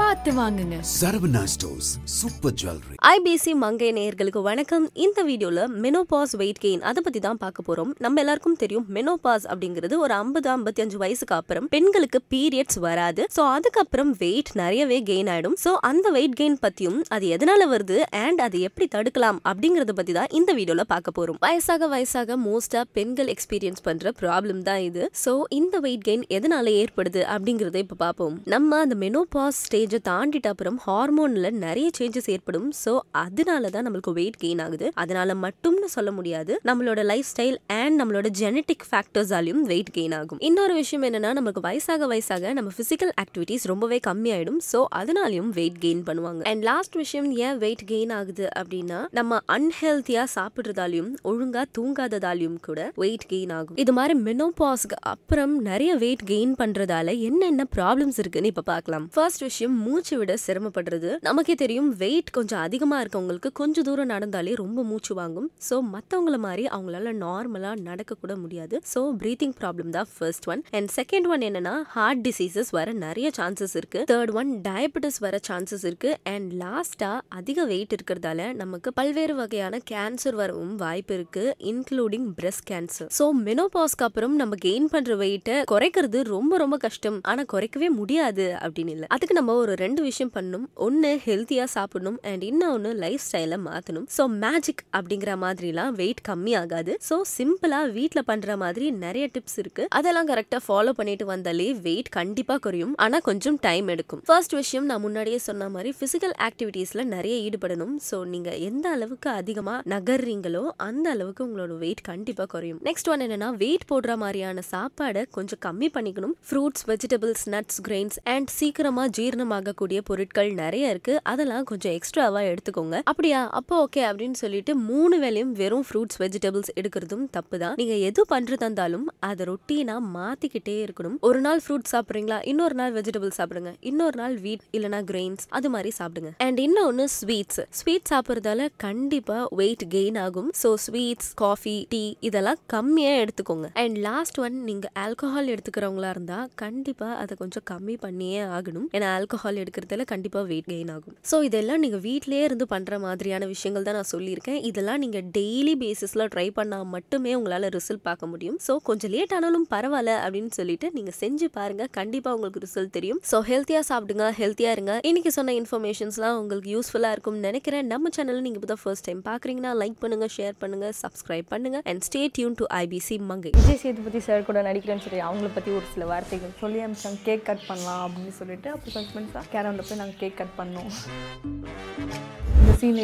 பார்த்து வாங்குங்க. Saravana stores super jewellery IBC Mangai நேயர்களுக்கு வணக்கம். இந்த வீடியோல மெனோபாஸ் வெயிட் கெயின் அதை பத்தி தான் பார்க்க போறோம். நம்ம எல்லாருக்கும் தெரியும் மெனோபாஸ் அப்படிங்கிறது ஒரு ஐம்பது ஐம்பத்தி அஞ்சு வயசுக்கு அப்புறம் பெண்களுக்கு பீரியட்ஸ் வராது. சோ அதுக்கப்புறம் வெயிட் நிறையவே கெயின் ஆயிடும். சோ அந்த வெயிட் கெயின் பத்தியும் அது எதனால வருது? அண்ட் அதை எப்படி தடுக்கலாம்? அப்படிங்கறத பத்தி தான் இந்த வீடியோல பார்க்க போறோம். வயசாக வயசாக மோஸ்டா பெண்கள் எக்ஸ்பீரியன்ஸ் பண்ற ப்ராப்ளம் தான் இது. சோ இந்த வெயிட் கெயின் எதனால ஏற்படுது அப்படிங்கறத இப்ப பார்ப்போம். நம்ம அந்த மெனோபாஸ் ஸ்டேஜை தாண்டிட்ட அப்புறம் ஹார்மோன்ல நிறைய சேஞ்சஸ் ஏற்படும். ஸோ அதனால தான் நம்மளுக்கு வெயிட் கெயின் ஆகுது. அதனால மட்டும்னு சொல்ல முடியாது. நம்மளோட லைஃப் ஸ்டைல் அண்ட் நம்மளோட ஜெனட்டிக் ஃபேக்டர்ஸாலையும் வெயிட் கெயின் ஆகும். இன்னொரு விஷயம் என்னன்னா நமக்கு வயசாக வயசாக நம்ம பிசிக்கல் ஆக்டிவிட்டிஸ் ரொம்பவே கம்மியாயிடும். ஸோ அதனாலையும் வெயிட் கெயின் பண்ணுவாங்க. அண்ட் லாஸ்ட் விஷயம் ஏன் வெயிட் கெயின் ஆகுது அப்படின்னா நம்ம அன்ஹெல்த்தியா சாப்பிடுறதாலையும் ஒழுங்கா தூங்காததாலையும் கூட வெயிட் கெயின் ஆகும். இது மாதிரி மெனோபாஸ்க்கு அப்புறம் நிறைய வெயிட் கெயின் பண்றதால என்னென்ன ப்ராப்ளம்ஸ் இருக்குன்னு இப்ப பார்க்கலாம். ஃபர்ஸ்ட் விஷயம் மூச்சு விட சிரமப்படுறது. நமக்கே தெரியும் வெயிட் கொஞ்சம் அதிகமாக இருக்கவங்களுக்கு கொஞ்சம் தூரம் நடந்தாலே ரொம்ப மூச்சு வாங்கும். ஸோ மற்றவங்கள மாதிரி அவங்களால நார்மலாக நடக்க கூட முடியாது. ஸோ பிரீத்திங் ப்ராப்ளம் தான் first one and second one என்னன்னா ஹார்ட் டிசீசஸ் வர நிறைய சான்சஸ் இருக்கு. தேர்ட் ஒன் டயபெட்டிஸ் வர சான்சஸ் இருக்கு. அண்ட் லாஸ்டா அதிக வெயிட் இருக்கிறதால நமக்கு பல்வேறு வகையான கேன்சர் வரவும் வாய்ப்பு இருக்கு இன்க்ளூடிங் பிரஸ்ட் கேன்சர் ஸோ மெனோபாஸ்க்கு அப்புறம் நம்ம கெயின் பண்ற வெயிட்டை குறைக்கிறது ரொம்ப ரொம்ப கஷ்டம். ஆனா குறைக்கவே முடியாது அப்படின்னு இல்லை. அதுக்கு நம்ம ஒரு ரெண்டு விஷயம் பண்ணணும் ஒன்று ஹெல்த்தியாக சாப்பிடணும். அண்ட் இன்னொன்று லைஃப் ஸ்டைலை மாற்றணும் ஸோ மேஜிக் அப்படிங்கிற மாதிரிலாம் வெயிட் கம்மி ஆகாது ஸோ சிம்பிளாக வீட்டில் பண்ணுற மாதிரி நிறைய டிப்ஸ் இருக்கு. அதெல்லாம் கரெக்டாக ஃபாலோ பண்ணிட்டு வந்தாலே வெயிட் கண்டிப்பாக குறையும். ஆனால் கொஞ்சம் டைம் எடுக்கும். ஃபர்ஸ்ட் விஷயம் நான் முன்னாடியே சொன்ன மாதிரி ஃபிசிக்கல் ஆக்டிவிட்டீஸில் நிறைய ஈடுபடணும். ஸோ நீங்கள் எந்த அளவுக்கு அதிகமாக நகர்றீங்களோ அந்த அளவுக்கு உங்களோட வெயிட் கண்டிப்பாக குறையும். நெக்ஸ்ட் ஒன் என்னன்னா வெயிட் போடுற மாதிரியான சாப்பாடை கொஞ்சம் கம்மி பண்ணிக்கணும். Fruits vegetables nuts grains and சீக்கிரமாக ஜீரணம் ஆகக்கூடிய பொருட்கள் நிறைய இருக்கு. அதெல்லாம் கொஞ்சம் எக்ஸ்ட்ராவா எடுத்துக்கோங்க. அப்படியா? அப்போ ஓகே அப்படின்னு சொல்லிட்டு மூணு வேளையும் வெறும் ஃப்ரூட்ஸ் வெஜிடபிள்ஸ் எடுக்கிறதும் தப்பு தான் நீங்க எது பண்றதா இருந்தாலும் அதை ரொட்டீனா மாத்திக்கிட்டே இருக்கணும். ஒரு நாள் ஃப்ரூட் சாப்பிடுறீங்களா? இன்னொரு நாள் வெஜிடபிள்ஸ் சாப்பிடுங்க. இன்னொரு நாள் வீட் இல்லனா கிரெயின்ஸ் அது மாதிரி சாப்பிடுங்க. அண்ட் இன்னொன்னு ஸ்வீட்ஸ் ஸ்வீட் சாப்பிட்றதால கண்டிப்பா வெயிட் கெயின் ஆகும். ஸோ ஸ்வீட்ஸ் காஃபி டீ இதெல்லாம் கம்மியா எடுத்துக்கோங்க. அண்ட் லாஸ்ட் ஒன் நீங்க ஆல்கஹால் எடுத்துக்கிறவங்களா இருந்தா கண்டிப்பா அதை கொஞ்சம் கம்மி பண்ணியே ஆகணும். ஏன்னா ஆல்கஹால் எடுக்கிறதுல கண்டிப்பாக வெயிட் கெயின் ஆகும். ஸோ இதெல்லாம் நீங்கள் வீட்லயே இருந்து பண்ணுற மாதிரியான விஷயங்கள் தான் நான் சொல்லியிருக்கேன். இதெல்லாம் நீங்கள் டெய்லி பேசிஸில் ட்ரை பண்ணால் மட்டுமே உங்களால் ரிசல்ட் பார்க்க முடியும். ஸோ கொஞ்சம் லேட் ஆனாலும் பரவாயில்ல அப்படின்னு சொல்லிட்டு நீங்கள் செஞ்சு பாருங்க. கண்டிப்பாக உங்களுக்கு ரிசல்ட் தெரியும். ஸோ ஹெல்த்தியாக சாப்பிடுங்க ஹெல்த்தியாக இருங்க. இன்னைக்கு சொன்ன இன்ஃபர்மேஷன்ஸ்லாம் உங்களுக்கு யூஸ்ஃபுல்லாக இருக்கும்னு நினைக்கிறேன். நம்ம சேனலில் நீங்கள் இப்போ தான் ஃபர்ஸ்ட் டைம் பார்க்குறீங்கன்னா லைக் பண்ணுங்கள் ஷேர் பண்ணுங்கள் சப்ஸ்கிரைப் பண்ணுங்க and stay tuned to IBC Mangai Vijay Sethupathi sir கூட நடிக்கிறேன்னு சொல்லி அவங்கள பற்றி ஒரு சில வார்த்தைகள் சொல்லி அமிச்சாங்க கேக் கட் பண்ணலாம் அப்படின்னு சொல்லிட்டு அப்புறம் சஸ்பென்ஸாக கேரமில் போய் நாங்கள் கேக் கட் பண்ணோம் இந்த சீன்